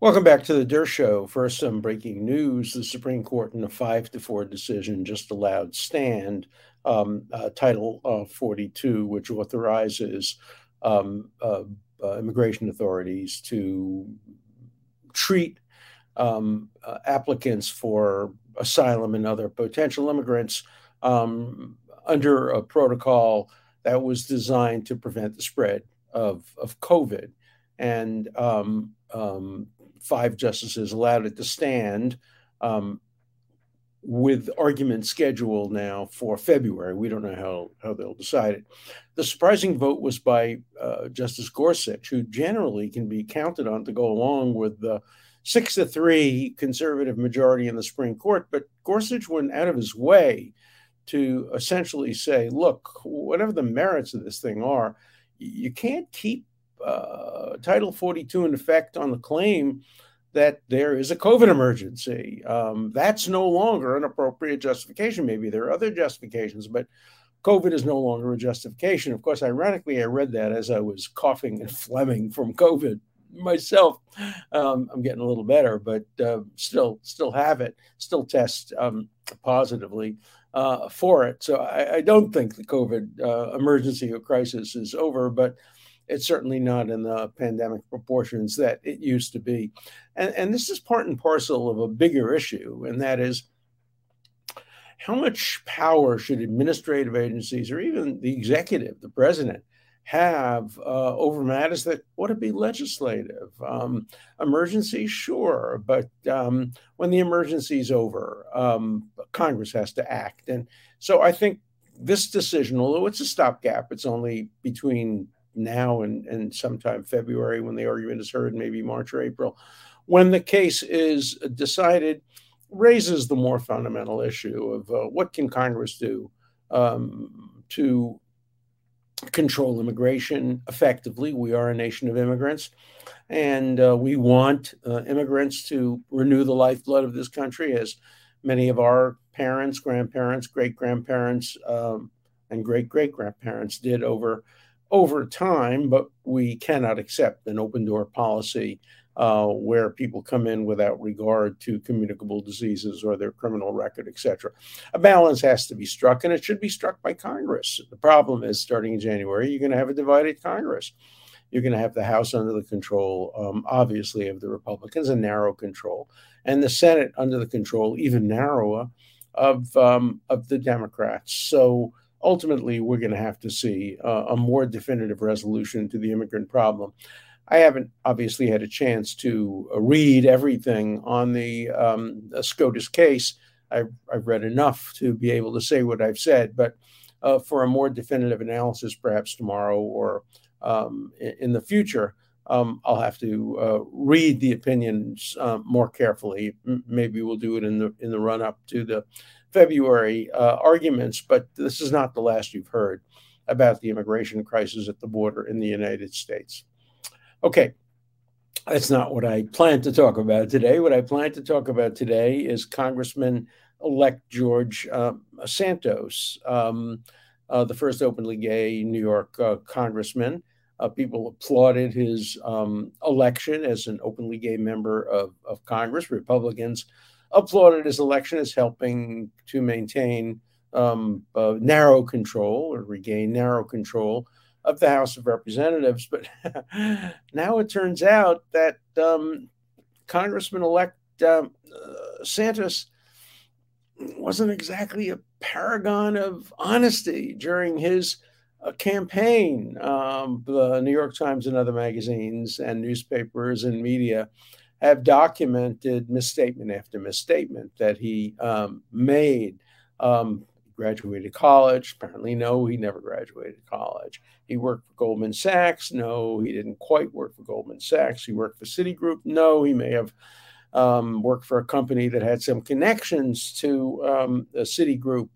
Welcome back to the Dershow. First, some breaking news. The Supreme Court, in a five to four decision, just allowed stand um, uh, Title uh, 42, which authorizes um, uh, uh immigration authorities to treat um, uh, applicants for asylum and other potential immigrants um, under a protocol that was designed to prevent the spread of, of COVID. And um, um, five justices allowed it to stand um, with argument scheduled now for February. We don't know how, how they'll decide it. The surprising vote was by uh, Justice Gorsuch, who generally can be counted on to go along with the six to three conservative majority in the Supreme Court. But Gorsuch went out of his way to essentially say, look, whatever the merits of this thing are, you can't keep uh, Title 42 in effect on the claim that there is a COVID emergency. Um, that's no longer an appropriate justification. Maybe there are other justifications, but COVID is no longer a justification. Of course, ironically, I read that as I was coughing and phlegming from COVID myself. Um, I'm getting a little better, but uh, still, still have it. Still test um, positively uh, for it. So I, I, don't think the COVID uh, emergency or crisis is over, but it's certainly not in the pandemic proportions that it used to be. And, and this is part and parcel of a bigger issue, and that is how much power should administrative agencies or even the executive, the president, have uh, over matters that ought to be legislative. Um, emergency, sure, but um, when the emergency is over, um, Congress has to act. And so I think this decision, although it's a stopgap, it's only between now and, and sometime February when the argument is heard, maybe March or April, when the case is decided, raises the more fundamental issue of uh, what can Congress do um, to control immigration effectively. We are a nation of immigrants, and uh, we want uh, immigrants to renew the lifeblood of this country, as many of our parents, grandparents, great grandparents, um, and great great grandparents did over over time, but we cannot accept an open door policy uh, where people come in without regard to communicable diseases or their criminal record, etc. A balance has to be struck, and it should be struck by Congress. The problem is, starting in January, you're going to have a divided Congress. You're going to have the House under the control, um, obviously, of the Republicans, a narrow control, and the Senate under the control, even narrower, of um, of the Democrats. So ultimately, we're going to have to see uh, a more definitive resolution to the immigrant problem. I haven't obviously had a chance to uh, read everything on the um, SCOTUS case. I've, I've, read enough to be able to say what I've said, but uh, for a more definitive analysis, perhaps tomorrow or um, in the future, um, I'll have to uh, read the opinions uh, more carefully. M- maybe we'll do it in the in the run up to the February uh, arguments, but this is not the last you've heard about the immigration crisis at the border in the United States. Okay, that's not what I plan to talk about today. What I plan to talk about today is Congressman elect George uh, Santos, um, uh, the first openly gay New York uh, congressman. Uh, people applauded his um, election as an openly gay member of, of Congress. Republicans applauded his election as helping to maintain um, uh, narrow control or regain narrow control of the House of Representatives. But now it turns out that um, Congressman elect um, uh, Santos wasn't exactly a paragon of honesty during his uh, campaign. Um, the New York Times and other magazines and newspapers and media have documented misstatement after misstatement that he um, made. Um, graduated college. Apparently, no, he never graduated college. He worked for Goldman Sachs. No, he didn't quite work for Goldman Sachs. He worked for Citigroup. No, he may have um, worked for a company that had some connections to um, Citigroup.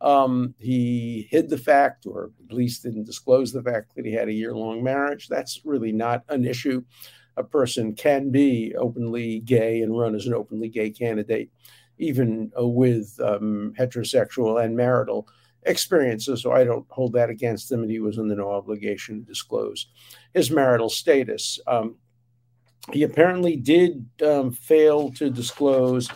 Um, he hid the fact, or at least didn't disclose the fact that he had a year long marriage. That's really not an issue a person can be openly gay and run as an openly gay candidate, even uh, with um, heterosexual and marital experiences. So I don't hold that against him, and he was under no obligation to disclose his marital status. Um, he apparently did um, fail to disclose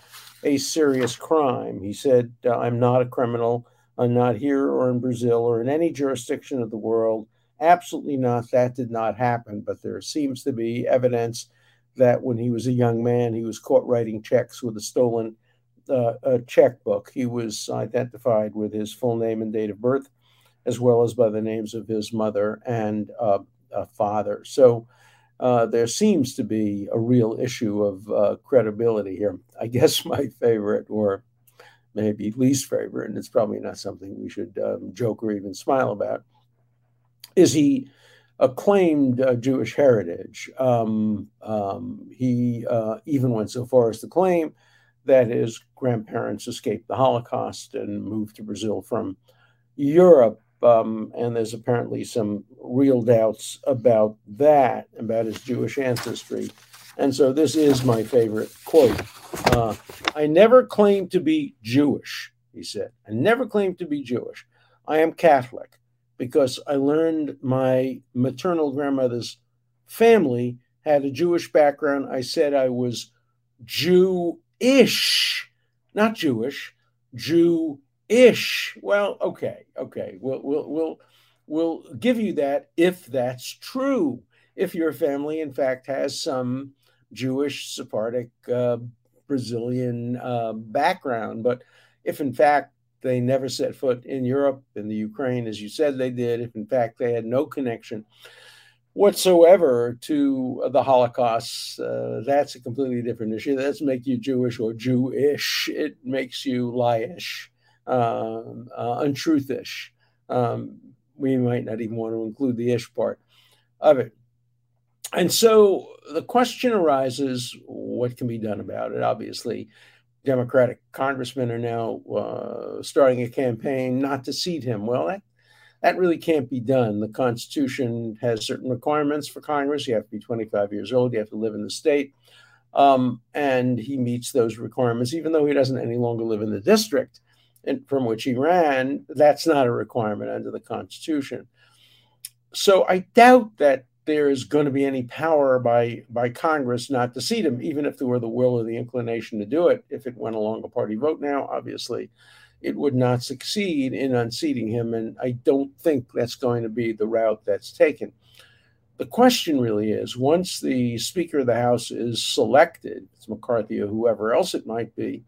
a serious crime. He said, I'm not a criminal. I'm not here or in Brazil or in any jurisdiction of the world. Absolutely not. That did not happen. But there seems to be evidence that when he was a young man, he was caught writing checks with a stolen uh, a checkbook. He was identified with his full name and date of birth, as well as by the names of his mother and uh, father. So uh, there seems to be a real issue of uh, credibility here. I guess my favorite, or maybe least favorite, and it's probably not something we should um, joke or even smile about, is he acclaimed uh, Jewish heritage. Um, um, he uh, even went so far as to claim that his grandparents escaped the Holocaust and moved to Brazil from Europe. Um, and there's apparently some real doubts about that, about his Jewish ancestry. And so this is my favorite quote. Uh, I never claimed to be Jewish, he said. I never claimed to be Jewish. I am Catholic because I learned my maternal grandmother's family had a Jewish background. I said I was Jew-ish, not Jewish, Jew-ish. Well, okay, okay. We'll we'll we'll we'll give you that if that's true. If your family, in fact, has some Jewish Sephardic uh, Brazilian uh, background, but if in fact they never set foot in Europe, in the Ukraine, as you said they did, if in fact they had no connection whatsoever to the Holocaust, uh, that's a completely different issue. That doesn't make you Jewish or Jewish. It makes you liesh, um, uh, untruthish. Um, we might not even want to include the ish part of it. And so the question arises what can be done about it? Obviously, Democratic congressmen are now uh, starting a campaign not to seat him. Well, that that really can't be done. The Constitution has certain requirements for Congress. You have to be 25 years old. You have to live in the state, um, and he meets those requirements, even though he doesn't any longer live in the district from which he ran. That's not a requirement under the Constitution. So I doubt that there is going to be any power by by Congress not to seat him, even if there were the will or the inclination to do it. If it went along a party vote now, obviously, it would not succeed in unseating him, and I don't think that's going to be the route that's taken. The question really is: once the Speaker of the House is selected, it's McCarthy or whoever else it might be,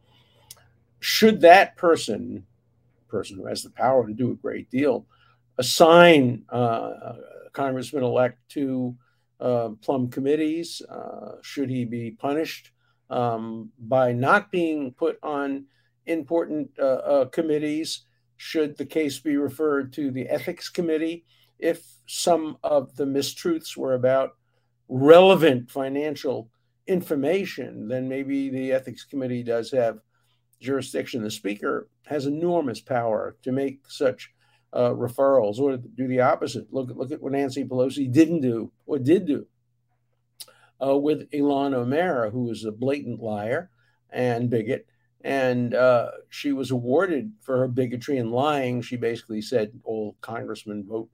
should that person, person who has the power to do a great deal, assign uh, congressman elect to uh, plum committees? Uh, should he be punished um, by not being put on important uh, uh, committees? Should the case be referred to the ethics committee if some of the mistruths were about relevant financial information? Then maybe the ethics committee does have jurisdiction. The speaker has enormous power to make such uh, referrals or do the opposite. Look, look at what Nancy Pelosi didn't do or did do uh, with Ilhan Omar, who was a blatant liar and bigot. And uh, she was awarded for her bigotry and lying. She basically said all congressmen vote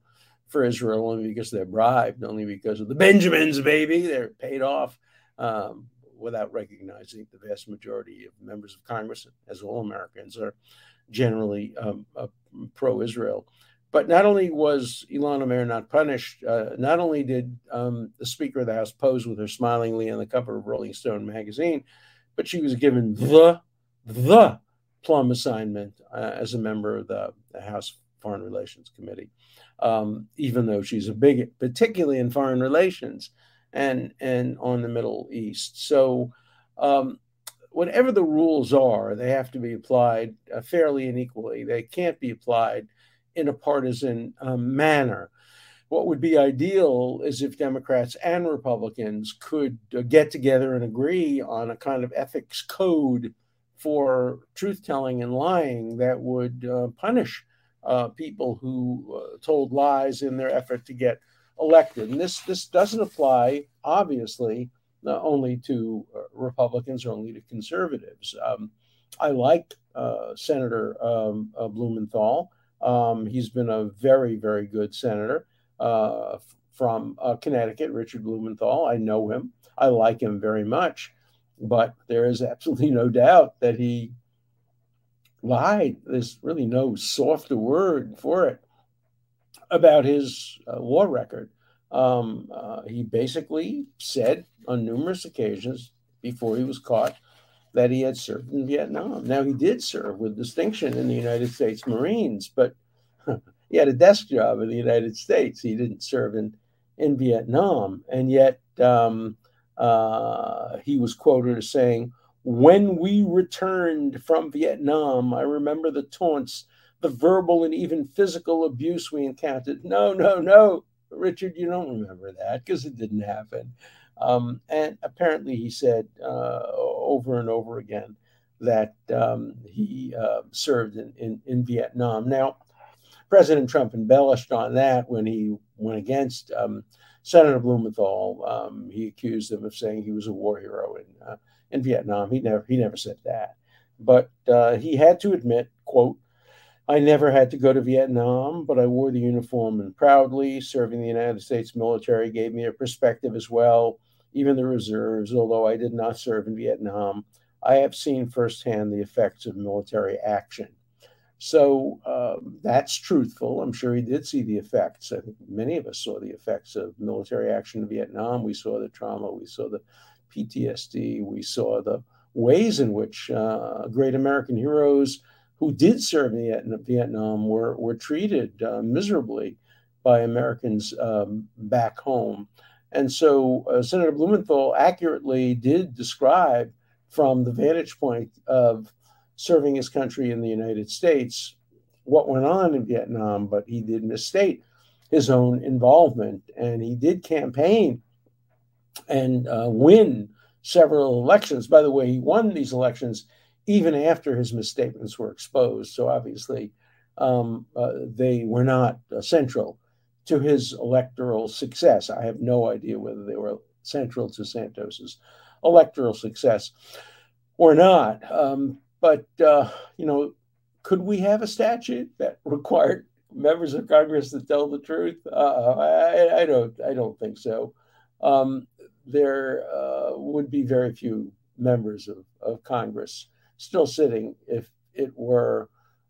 for Israel only because they're bribed, only because of the Benjamins, baby. They're paid off um, without recognizing the vast majority of members of Congress, as all Americans are generally um, uh, pro Israel. But not only was Ilhan Omar not punished, uh, not only did um, the Speaker of the House pose with her smilingly on the cover of Rolling Stone magazine, but she was given the the plum assignment uh, as a member of the, the, House Foreign Relations Committee, um, even though she's a bigot, particularly in foreign relations and and on the Middle East. So um, whatever the rules are, they have to be applied uh, fairly and equally. They can't be applied in a partisan um, manner. What would be ideal is if Democrats and Republicans could uh, get together and agree on a kind of ethics code for truth telling and lying that would uh, punish uh, people who uh, told lies in their effort to get elected. And this this doesn't apply, obviously, not only to uh, Republicans or only to conservatives. Um, I like uh, Senator um, uh, Blumenthal. Um, he's been a very, very good senator uh, from uh, Connecticut, Richard Blumenthal. I know him. I like him very much, but there is absolutely no doubt that he lied. There's really no softer word for it about his uh, war record. Um, uh, he basically said on numerous occasions before he was caught that he had served in Vietnam. Now, he did serve with distinction in the United States Marines, but he had a desk job in the United States. He didn't serve in, in Vietnam. And yet, um, uh, he was quoted as saying, When we returned from Vietnam, I remember the taunts, the verbal and even physical abuse we encountered. No, no, no, Richard, you don't remember that because it didn't happen. Um, and apparently, he said uh, over and over again that um, he uh, served in, in, in, Vietnam. Now, President Trump embellished on that when he went against um, Senator Blumenthal. Um, he accused him of saying he was a war hero in, uh, in Vietnam. He never, he never said that. But uh, he had to admit, quote, I never had to go to Vietnam, but I wore the uniform and proudly. Serving the United States military gave me a perspective as well, even the reserves, although I did not serve in Vietnam. I have seen firsthand the effects of military action. So um, that's truthful. I'm sure he did see the effects. I think many of us saw the effects of military action in Vietnam. We saw the trauma, we saw the PTSD, we saw the ways in which uh, great American heroes who did serve in Vietnam were, were treated uh, miserably by Americans um, back home. And so uh, Senator Blumenthal accurately did describe from the vantage point of serving his country in the United States what went on in Vietnam, but he did misstate his own involvement and he did campaign and uh, win several elections. By the way, he won these elections even after his misstatements were exposed. So obviously, um, uh, they were not uh, central to his electoral success. I have no idea whether they were central to Santos's electoral success or not. Um, but uh, you know, could we have a statute that required members of Congress to tell the truth? Uh, I, I, don't. I don't think so. Um, there uh, would be very few members of, of Congress still sitting if it were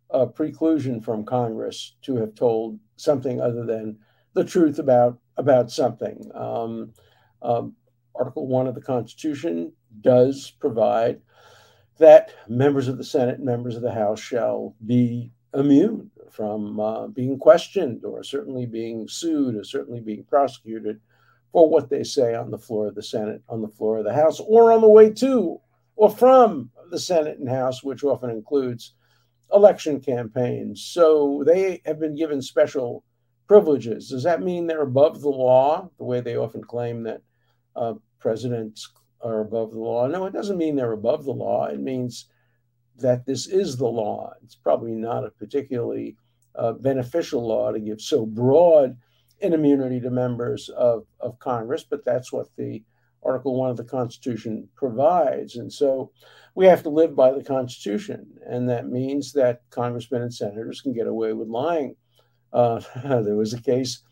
a preclusion from Congress to have told something other than the truth about about something. Um, um, Article one of the Constitution does provide that members of the Senate and members of the House shall be immune from uh, being questioned or certainly being sued or certainly being prosecuted for what they say on the floor of the Senate, on the floor of the House, or on the way to or from the Senate and House, which often includes election campaigns. So they have been given special privileges. Does that mean they're above the law, the way they often claim that uh, presidents are above the law? No, it doesn't mean they're above the law. It means that this is the law. It's probably not a particularly uh, beneficial law to give so broad an immunity to members of, of Congress, but that's what the Article 1 of the Constitution provides. And so we have to live by the Constitution. And that means that congressmen and senators can get away with lying. Uh, there was a case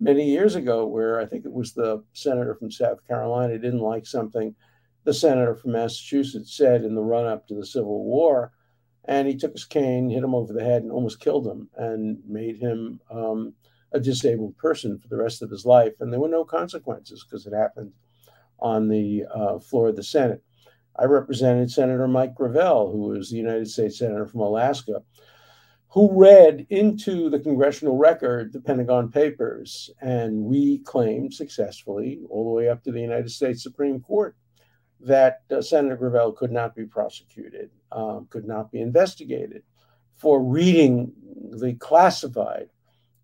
many years ago where I think it was the senator from South Carolina didn't like something the senator from Massachusetts said in the run up to the Civil War. And he took his cane, hit him over the head, and almost killed him and made him um, a disabled person for the rest of his life. And there were no consequences because it happened on the uh, floor of the Senate. I represented Senator Mike Gravel, who was the United States Senator from Alaska, who read into the congressional record the Pentagon Papers. And we claimed successfully, all the way up to the United States Supreme Court, that uh, Senator Gravel could not be prosecuted, um, could not be investigated for reading the classified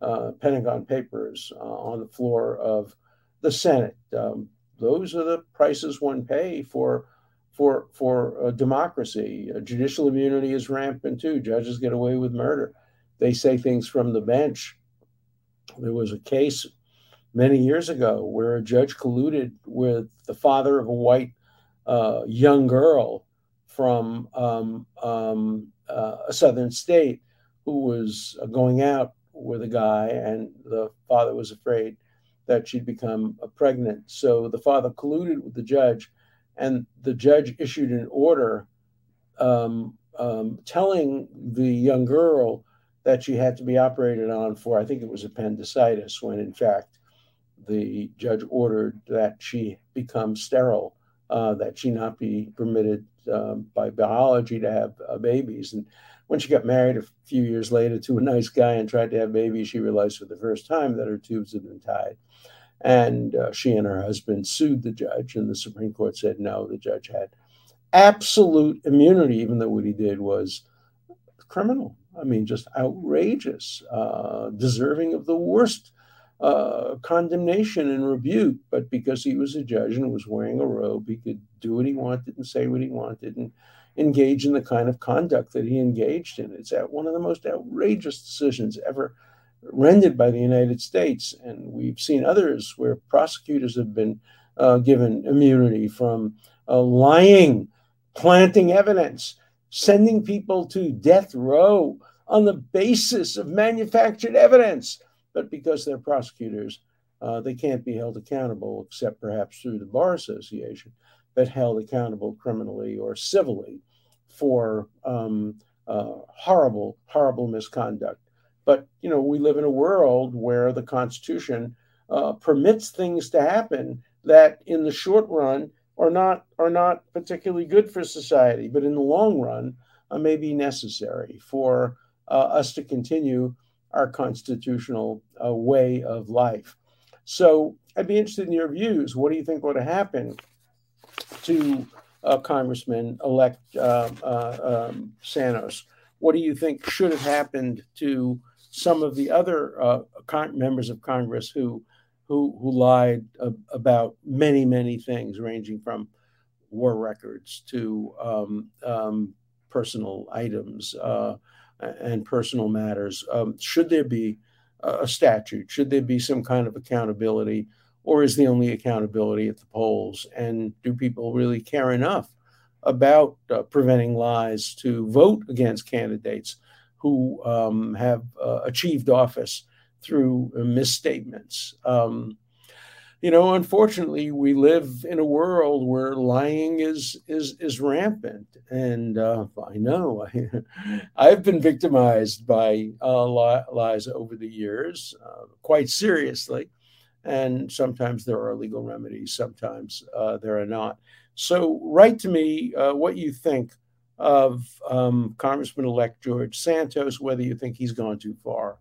uh, Pentagon Papers uh, on the floor of the Senate. Um, those are the prices one pay for for for democracy. Uh, judicial immunity is rampant too. Judges get away with murder. They say things from the bench. There was a case many years ago where a judge colluded with the father of a white uh, young girl from um, um, uh, a southern state who was going out with a guy, and the father was afraid that she'd become pregnant. So the father colluded with the judge, and the judge issued an order um, um, telling the young girl that she had to be operated on for, I think it was appendicitis, when in fact the judge ordered that she become sterile, uh, that she not be permitted um, by biology to have uh, babies. And when she got married a few years later to a nice guy and tried to have babies, she realized for the first time that her tubes had been tied. And uh, she and her husband sued the judge, and the Supreme Court said no, the judge had absolute immunity, even though what he did was criminal. I mean, just outrageous, uh, deserving of the worst uh, condemnation and rebuke. But because he was a judge and was wearing a robe, he could do what he wanted and say what he wanted and engage in the kind of conduct that he engaged in. It's one of the most outrageous decisions ever rendered by the United States. And we've seen others where prosecutors have been uh, given immunity from uh, lying, planting evidence, sending people to death row on the basis of manufactured evidence. But because they're prosecutors, uh, they can't be held accountable except perhaps through the Bar Association, but held accountable criminally or civilly for um, uh, horrible, horrible misconduct. But you know, we live in a world where the Constitution uh, permits things to happen that, in the short run, are not are not particularly good for society, but in the long run, uh, may be necessary for uh, us to continue our constitutional uh, way of life. So, I'd be interested in your views. What do you think to happen to uh, Congressman elect uh, uh, um, Santos? What do you think should have happened to some of the other uh, con- members of Congress who who who lied about many many things, ranging from war records to um, um, personal items uh, and personal matters. Um, should there be a statute? Should there be some kind of accountability? Or is the only accountability at the polls? And do people really care enough about uh, preventing lies to vote against candidates who um, have uh, achieved office through uh, misstatements. Um, you know, unfortunately, we live in a world where lying is is is rampant, and uh, I know I, have been victimized by uh, lies over the years, uh, quite seriously, and sometimes there are legal remedies, sometimes uh, there are not. So, write to me what you think of um, Congressman elect George Santos, whether you think he's gone too far,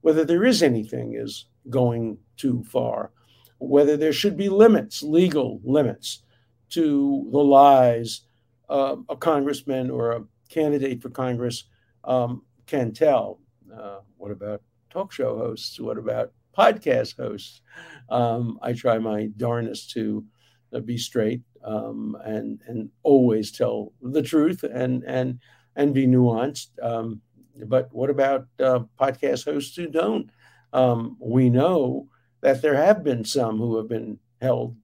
whether there is anything is going too far, whether there should be limits, legal limits to the lies uh, a congressman or a candidate for Congress um, can tell. Uh, what about talk show hosts? What about podcast hosts? Um, I try my darnest to uh, be straight um, and and always tell the truth and and and be nuanced. Um, but what about uh, podcast hosts who don't? Um, we know that there have been some who have been held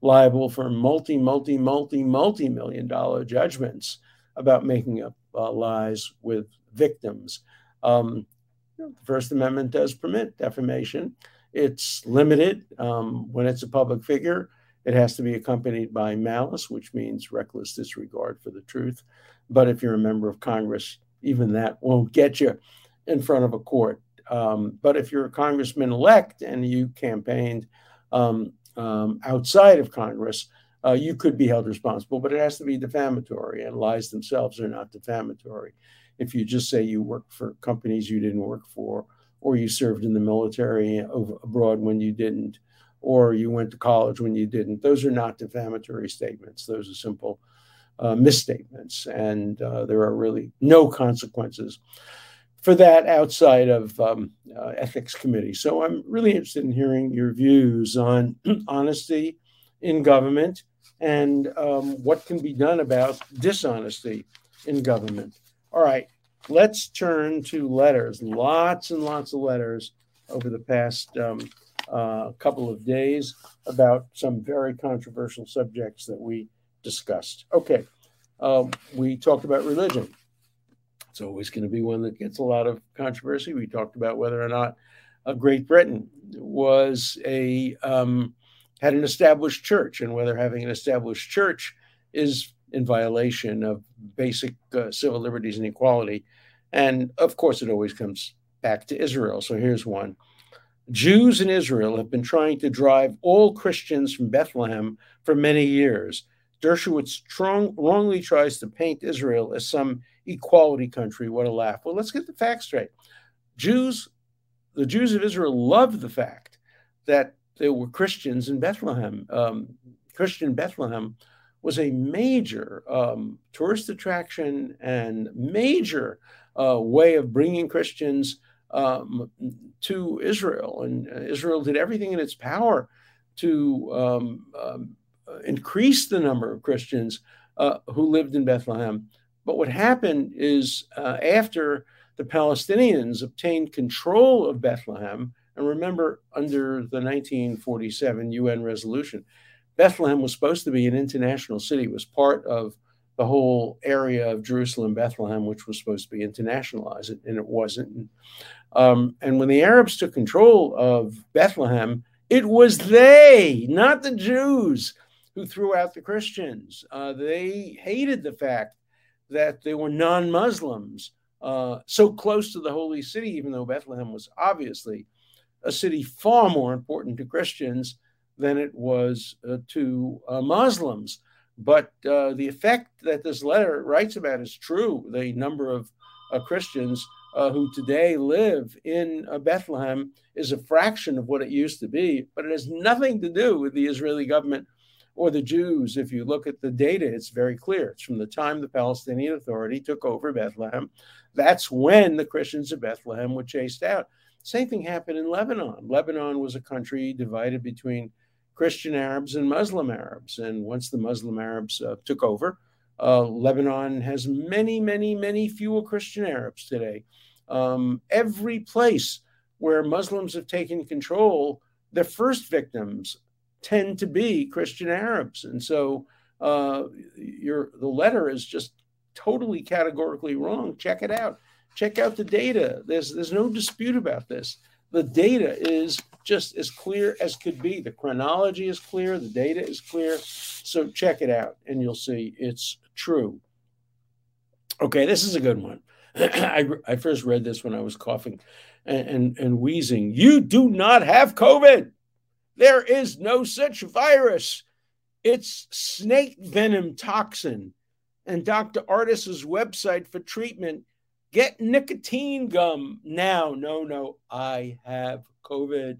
liable for multi, multi, multi, multi million dollar judgments about making up uh, lies with victims. Um, the First Amendment does permit defamation. It's limited um, when it's a public figure. It has to be accompanied by malice, which means reckless disregard for the truth. But if you're a member of Congress, even that won't get you in front of a court. Um, but if you're a congressman elect and you campaigned um, um, outside of Congress, uh, you could be held responsible, but it has to be defamatory, and lies themselves are not defamatory. If you just say you worked for companies you didn't work for, or you served in the military abroad when you didn't, or you went to college when you didn't. Those are not defamatory statements. Those are simple uh, misstatements, and uh, there are really no consequences for that outside of um, uh, ethics committee. So I'm really interested in hearing your views on honesty in government and um, what can be done about dishonesty in government. All right, let's turn to letters. Lots and lots of letters over the past um, uh, couple of days about some very controversial subjects that we discussed. Okay, um, we talked about religion. It's always going to be one that gets a lot of controversy. We talked about whether or not uh, Great Britain was a um, had an established church, and whether having an established church is in violation of basic uh, civil liberties and equality. And of course, it always comes back to Israel. So here's one Jews in Israel have been trying to drive all Christians from Bethlehem for many years. Dershowitz strong, wrongly tries to paint Israel as some equality country. What a laugh. Well, let's get the facts straight. Jews, the Jews of Israel loved the fact that there were Christians in Bethlehem. Um, Christian Bethlehem was a major um, tourist attraction and major uh, way of bringing Christians um, to Israel. And uh, Israel did everything in its power to um, um, increase the number of Christians uh, who lived in Bethlehem. But what happened is uh, after the Palestinians obtained control of Bethlehem, and remember, under the 1947 UN resolution, Bethlehem was supposed to be an international city, it was part of the whole area of Jerusalem, Bethlehem, which was supposed to be internationalized, and it wasn't. Um, and when the Arabs took control of Bethlehem, it was they, not the Jews, who threw out the Christians. Uh, they hated the fact that they were non Muslims uh, so close to the holy city, even though Bethlehem was obviously a city far more important to Christians than it was uh, to uh, Muslims. But uh, the effect that this letter writes about is true. The number of uh, Christians uh, who today live in uh, Bethlehem is a fraction of what it used to be, but it has nothing to do with the Israeli government or the Jews. If you look at the data, it's very clear. It's from the time the Palestinian Authority took over Bethlehem. That's when the Christians of Bethlehem were chased out. Same thing happened in Lebanon. Lebanon was a country divided between Christian Arabs and Muslim Arabs. And once the Muslim Arabs uh, took over, uh, Lebanon has many, many, many fewer Christian Arabs today. Um, every place where Muslims have taken control, the first victims tend to be Christian Arabs. And so uh, your, the letter is just totally categorically wrong. Check it out. Check out the data. There's, there's no dispute about this. The data is just as clear as could be. The chronology is clear, the data is clear. So check it out and you'll see it's true. Okay, this is a good one. I, I first read this when I was coughing and, and, and wheezing. You do not have COVID. There is no such virus. It's snake venom toxin. And Dr. Ardis's website for treatment get nicotine gum now. No, no, I have COVID.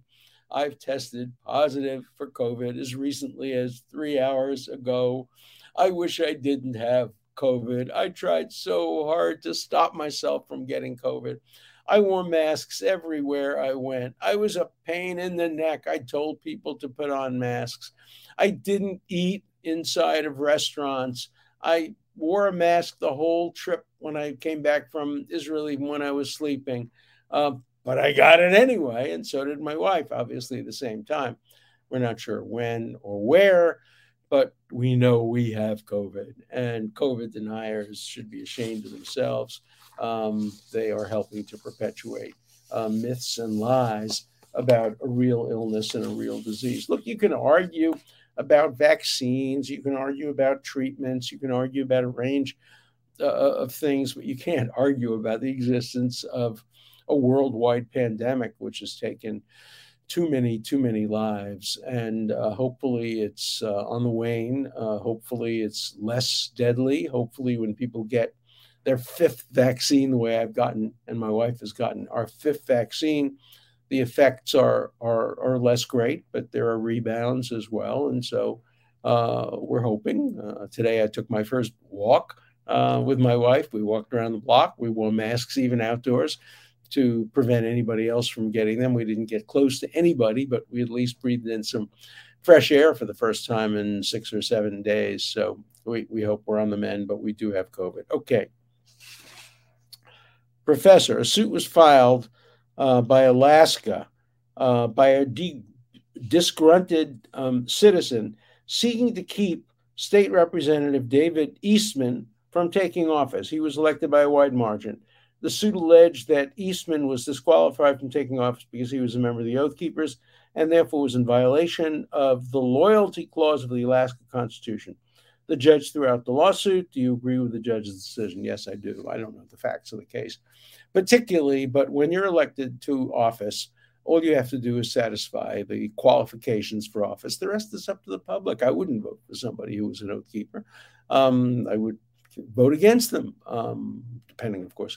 I've tested positive for COVID as recently as three hours ago. I wish I didn't have COVID. I tried so hard to stop myself from getting COVID. I wore masks everywhere I went. I was a pain in the neck. I told people to put on masks. I didn't eat inside of restaurants. I wore a mask the whole trip when I came back from Israel, even when I was sleeping. Uh, but I got it anyway, and so did my wife, obviously, at the same time. We're not sure when or where, but we know we have COVID, and COVID deniers should be ashamed of themselves. Um, they are helping to perpetuate uh, myths and lies about a real illness and a real disease. Look, you can argue about vaccines, you can argue about treatments, you can argue about a range uh, of things, but you can't argue about the existence of a worldwide pandemic, which has taken too many, too many lives. And uh, hopefully it's uh, on the wane. Uh, hopefully it's less deadly. Hopefully, when people get their fifth vaccine, the way I've gotten and my wife has gotten our fifth vaccine, the effects are are, are less great, but there are rebounds as well. And so uh, we're hoping. Uh, today I took my first walk uh, with my wife. We walked around the block. We wore masks even outdoors to prevent anybody else from getting them. We didn't get close to anybody, but we at least breathed in some fresh air for the first time in six or seven days. So we, we hope we're on the mend, but we do have COVID. Okay. Professor, a suit was filed uh, by Alaska uh, by a de- disgruntled um, citizen seeking to keep State Representative David Eastman from taking office. He was elected by a wide margin. The suit alleged that Eastman was disqualified from taking office because he was a member of the Oath Keepers and therefore was in violation of the loyalty clause of the Alaska Constitution. The judge threw out the lawsuit. Do you agree with the judge's decision? Yes, I do. I don't know the facts of the case, particularly, but when you're elected to office, all you have to do is satisfy the qualifications for office. The rest is up to the public. I wouldn't vote for somebody who was an oath keeper. Um, I would vote against them, um, depending, of course,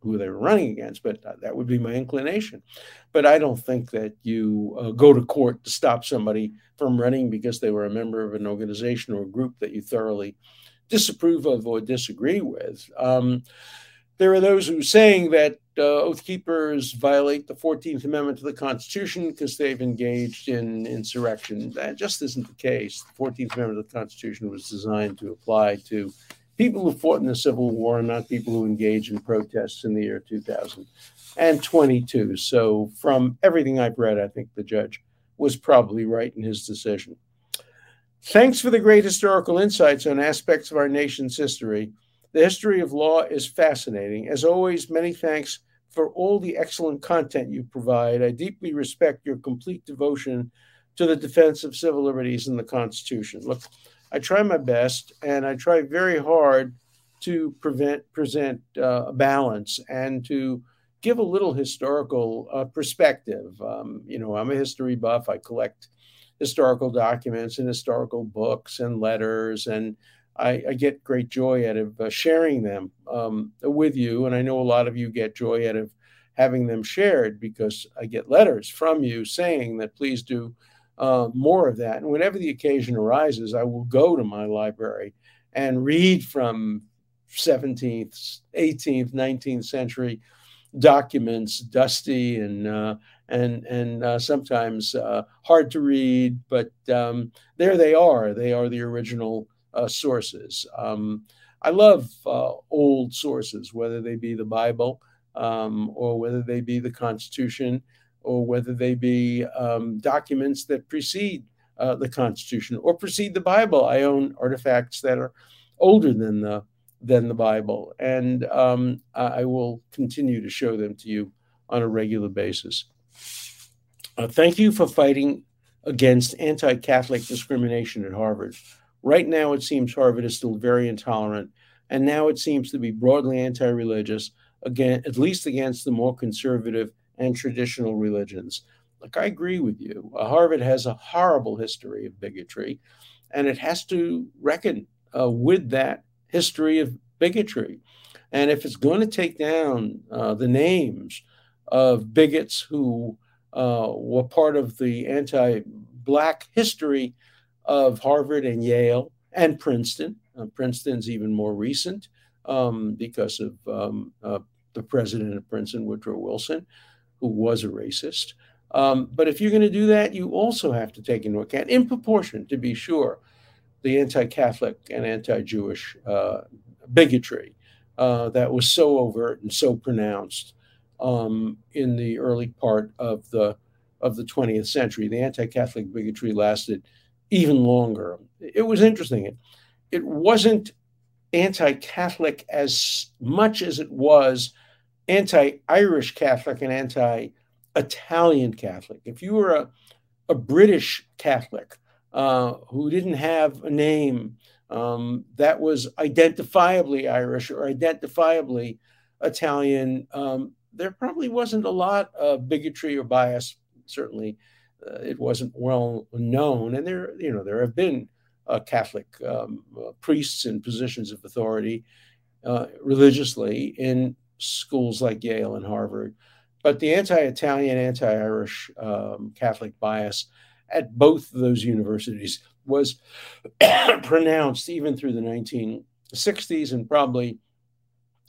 who they were running against, but that would be my inclination. But I don't think that you uh, go to court to stop somebody from running because they were a member of an organization or a group that you thoroughly disapprove of or disagree with. Um, there are those who are saying that uh, oath keepers violate the 14th Amendment to the Constitution because they've engaged in insurrection. That just isn't the case. The 14th Amendment of the Constitution was designed to apply to people who fought in the Civil War, not people who engaged in protests in the year 2022. So, from everything I've read, I think the judge was probably right in his decision. Thanks for the great historical insights on aspects of our nation's history. The history of law is fascinating. As always, many thanks for all the excellent content you provide. I deeply respect your complete devotion to the defense of civil liberties and the Constitution. Look, I try my best, and I try very hard to prevent present uh, a balance and to give a little historical uh, perspective. Um, you know, I'm a history buff. I collect historical documents and historical books and letters, and I, I get great joy out of uh, sharing them um, with you. And I know a lot of you get joy out of having them shared because I get letters from you saying that please do uh, more of that. And whenever the occasion arises, I will go to my library and read from 17th, 18th, 19th century documents, dusty and uh, and and uh, sometimes uh, hard to read, but um, there they are. They are the original uh, sources. Um, I love uh, old sources, whether they be the Bible um, or whether they be the Constitution or whether they be um, documents that precede uh, the Constitution or precede the Bible. I own artifacts that are older than the than the Bible, and um, I will continue to show them to you on a regular basis. Uh, thank you for fighting against anti-Catholic discrimination at Harvard. Right now, it seems Harvard is still very intolerant, and now it seems to be broadly anti-religious, again, at least against the more conservative and traditional religions. Like, I agree with you. Uh, Harvard has a horrible history of bigotry, and it has to reckon uh, with that history of bigotry. And if it's going to take down uh, the names of bigots who uh, were part of the anti Black history of Harvard and Yale and Princeton, uh, Princeton's even more recent um, because of um, uh, the president of Princeton, Woodrow Wilson who was a racist. Um, but if you're going to do that, you also have to take into account, in proportion to be sure, the anti Catholic and anti Jewish uh, bigotry uh, that was so overt and so pronounced um, in the early part of the of the 20th century. The anti-Catholic bigotry lasted even longer. It was interesting. It, it wasn't anti-Catholic as much as it was anti-Irish Catholic and anti-Italian Catholic. If you were a, a British Catholic uh, who didn't have a name um, that was identifiably Irish or identifiably Italian, um, there probably wasn't a lot of bigotry or bias. Certainly, uh, it wasn't well known, and there, you know, there have been uh, Catholic um, uh, priests in positions of authority uh, religiously in schools like Yale and Harvard. But the anti Italian, anti Irish um, Catholic bias at both of those universities was pronounced even through the 1960s and probably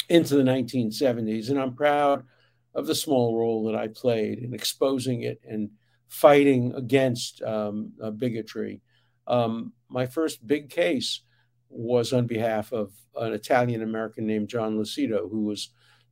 into the 1970s. And I'm proud of the small role that I played in exposing it and fighting against um, uh, bigotry. Um, my first big case was on behalf of an Italian American named John Lucido, who was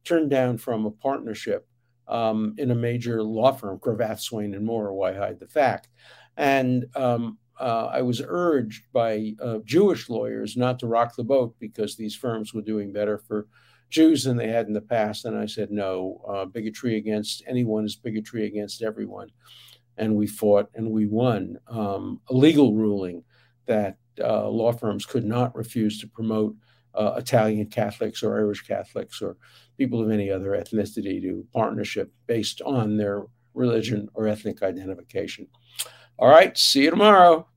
turned down from a partnership um, in a major law firm, Cravath, Swaine and Moore. Why hide the fact? And um, uh, I was urged by uh, Jewish lawyers not to rock the boat because these firms were doing better for Jews than they had in the past. And I said, no, uh, bigotry against anyone is bigotry against everyone. And we fought and we won um, a legal ruling that uh, law firms could not refuse to promote uh, Italian Catholics or Irish Catholics or people of any other ethnicity to partnership based on their religion or ethnic identification. All right, see you tomorrow.